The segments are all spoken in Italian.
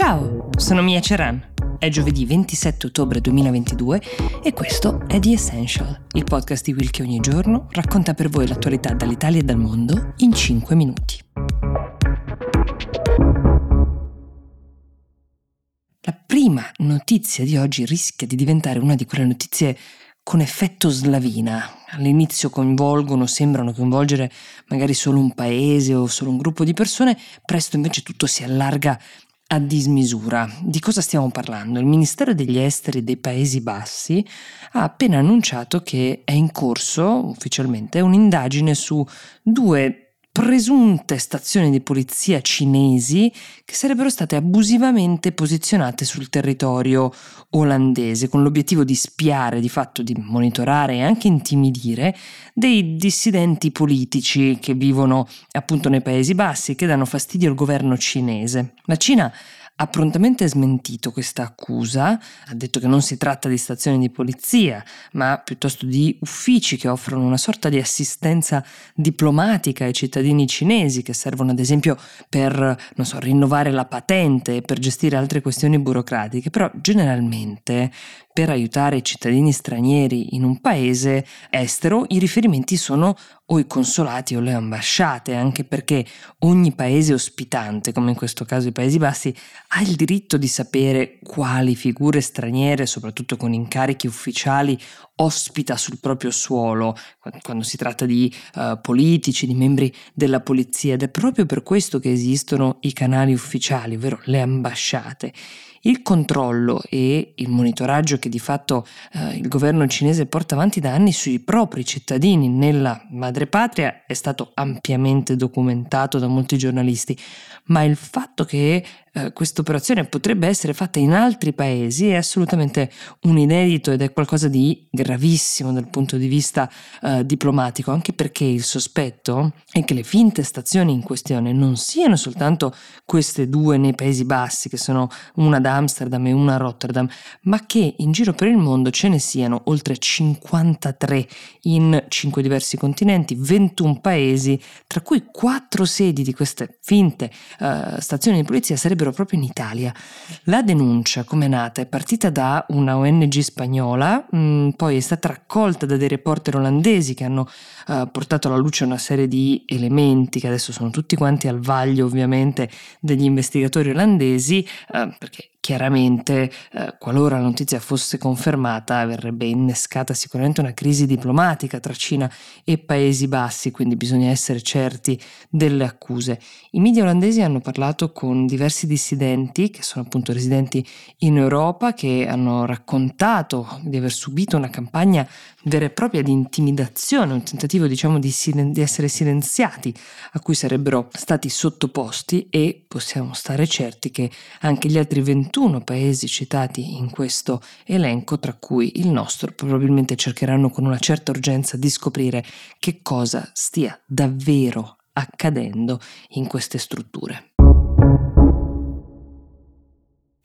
Ciao, sono Mia Ceran. È giovedì 27 ottobre 2022 e questo è The Essential, il podcast di Will che ogni giorno racconta per voi l'attualità dall'Italia e dal mondo in 5 minuti. La prima notizia di oggi rischia di diventare una di quelle notizie con effetto slavina. All'inizio coinvolgono, sembrano coinvolgere magari solo un paese o solo un gruppo di persone, presto invece tutto si allarga a dismisura. Di cosa stiamo parlando? Il Ministero degli Esteri dei Paesi Bassi ha appena annunciato che è in corso ufficialmente un'indagine su due presunte stazioni di polizia cinesi che sarebbero state abusivamente posizionate sul territorio olandese con l'obiettivo di spiare, di fatto di monitorare e anche intimidire dei dissidenti politici che vivono appunto nei Paesi Bassi e che danno fastidio al governo cinese. La Cina ha prontamente smentito questa accusa, ha detto che non si tratta di stazioni di polizia, ma piuttosto di uffici che offrono una sorta di assistenza diplomatica ai cittadini cinesi che servono ad esempio per, non so, rinnovare la patente, per gestire altre questioni burocratiche, però generalmente per aiutare i cittadini stranieri in un paese estero i riferimenti sono o i consolati o le ambasciate, anche perché ogni paese ospitante, come in questo caso i Paesi Bassi, ha il diritto di sapere quali figure straniere, soprattutto con incarichi ufficiali, ospita sul proprio suolo quando si tratta di uh, politici, di membri della polizia ed è proprio per questo che esistono i canali ufficiali, ovvero le ambasciate. Il controllo e il monitoraggio che di fatto eh, il governo cinese porta avanti da anni sui propri cittadini nella madrepatria è stato ampiamente documentato da molti giornalisti, ma il fatto che eh, questa operazione potrebbe essere fatta in altri paesi è assolutamente un inedito ed è qualcosa di gravissimo dal punto di vista eh, diplomatico, anche perché il sospetto è che le finte stazioni in questione non siano soltanto queste due nei Paesi Bassi, che sono una da Amsterdam e una a Rotterdam, ma che in giro per il mondo ce ne siano oltre 53 in 5 diversi continenti, 21 paesi, tra cui 4 sedi di queste finte uh, stazioni di polizia sarebbero proprio in Italia. La denuncia, come è nata, è partita da una ONG spagnola, mh, mm, poi è stata raccolta da dei reporter olandesi che hanno uh, portato alla luce una serie di elementi che adesso sono tutti quanti al vaglio ovviamente degli investigatori olandesi, uh, perché Chiaramente, eh, qualora la notizia fosse confermata, verrebbe innescata sicuramente una crisi diplomatica tra Cina e Paesi Bassi, quindi bisogna essere certi delle accuse. I media olandesi hanno parlato con diversi dissidenti, che sono appunto residenti in Europa, che hanno raccontato di aver subito una campagna vera e propria di intimidazione, un tentativo diciamo di, silen- di essere silenziati, a cui sarebbero stati sottoposti e possiamo stare certi che anche gli altri 21 21 paesi citati in questo elenco, tra cui il nostro, probabilmente cercheranno con una certa urgenza di scoprire che cosa stia davvero accadendo in queste strutture.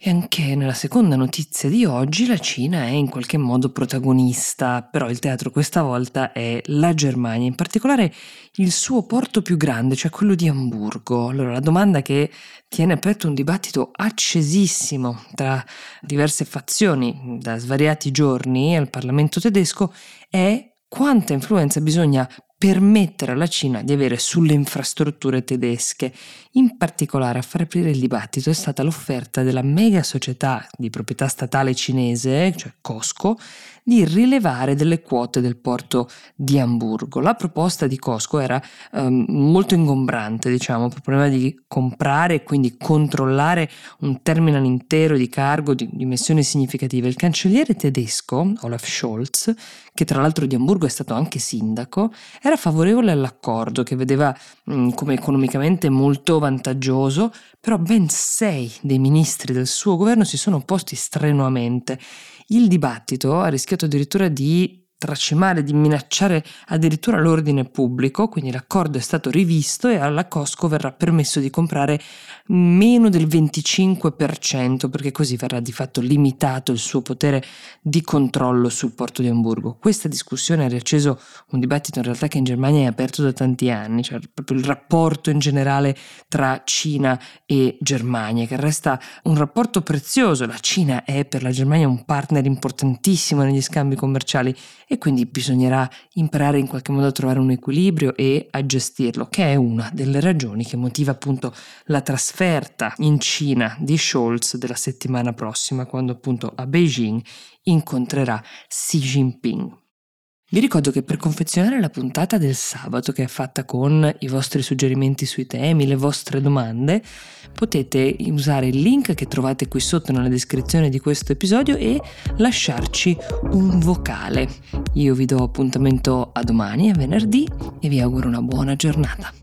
E anche nella seconda notizia di oggi la Cina è in qualche modo protagonista, però il teatro questa volta è la Germania, in particolare il suo porto più grande, cioè quello di Amburgo. Allora la domanda che tiene aperto un dibattito accesissimo tra diverse fazioni da svariati giorni al Parlamento tedesco è quanta influenza bisogna permettere alla Cina di avere sulle infrastrutture tedesche. In particolare a far aprire il dibattito è stata l'offerta della mega società di proprietà statale cinese, cioè Costco, di rilevare delle quote del porto di Amburgo. La proposta di Costco era um, molto ingombrante, diciamo, il problema di comprare e quindi controllare un terminal intero di cargo di dimensioni significative. Il cancelliere tedesco, Olaf Scholz, che tra l'altro di Amburgo è stato anche sindaco, era favorevole all'accordo che vedeva mh, come economicamente molto vantaggioso, però ben sei dei ministri del suo governo si sono opposti strenuamente. Il dibattito ha rischiato addirittura di tracimare, di minacciare addirittura l'ordine pubblico, quindi l'accordo è stato rivisto e alla Costco verrà permesso di comprare meno del 25% perché così verrà di fatto limitato il suo potere di controllo sul porto di Hamburgo. Questa discussione ha riacceso un dibattito in realtà che in Germania è aperto da tanti anni, cioè proprio il rapporto in generale tra Cina e Germania, che resta un rapporto prezioso. La Cina è per la Germania un partner importantissimo negli scambi commerciali e quindi bisognerà imparare in qualche modo a trovare un equilibrio e a gestirlo, che è una delle ragioni che motiva appunto la trasferta in Cina di Scholz della settimana prossima, quando appunto a Beijing incontrerà Xi Jinping. Vi ricordo che per confezionare la puntata del sabato, che è fatta con i vostri suggerimenti sui temi, le vostre domande, potete usare il link che trovate qui sotto nella descrizione di questo episodio e lasciarci un vocale. Io vi do appuntamento a domani, a venerdì, e vi auguro una buona giornata.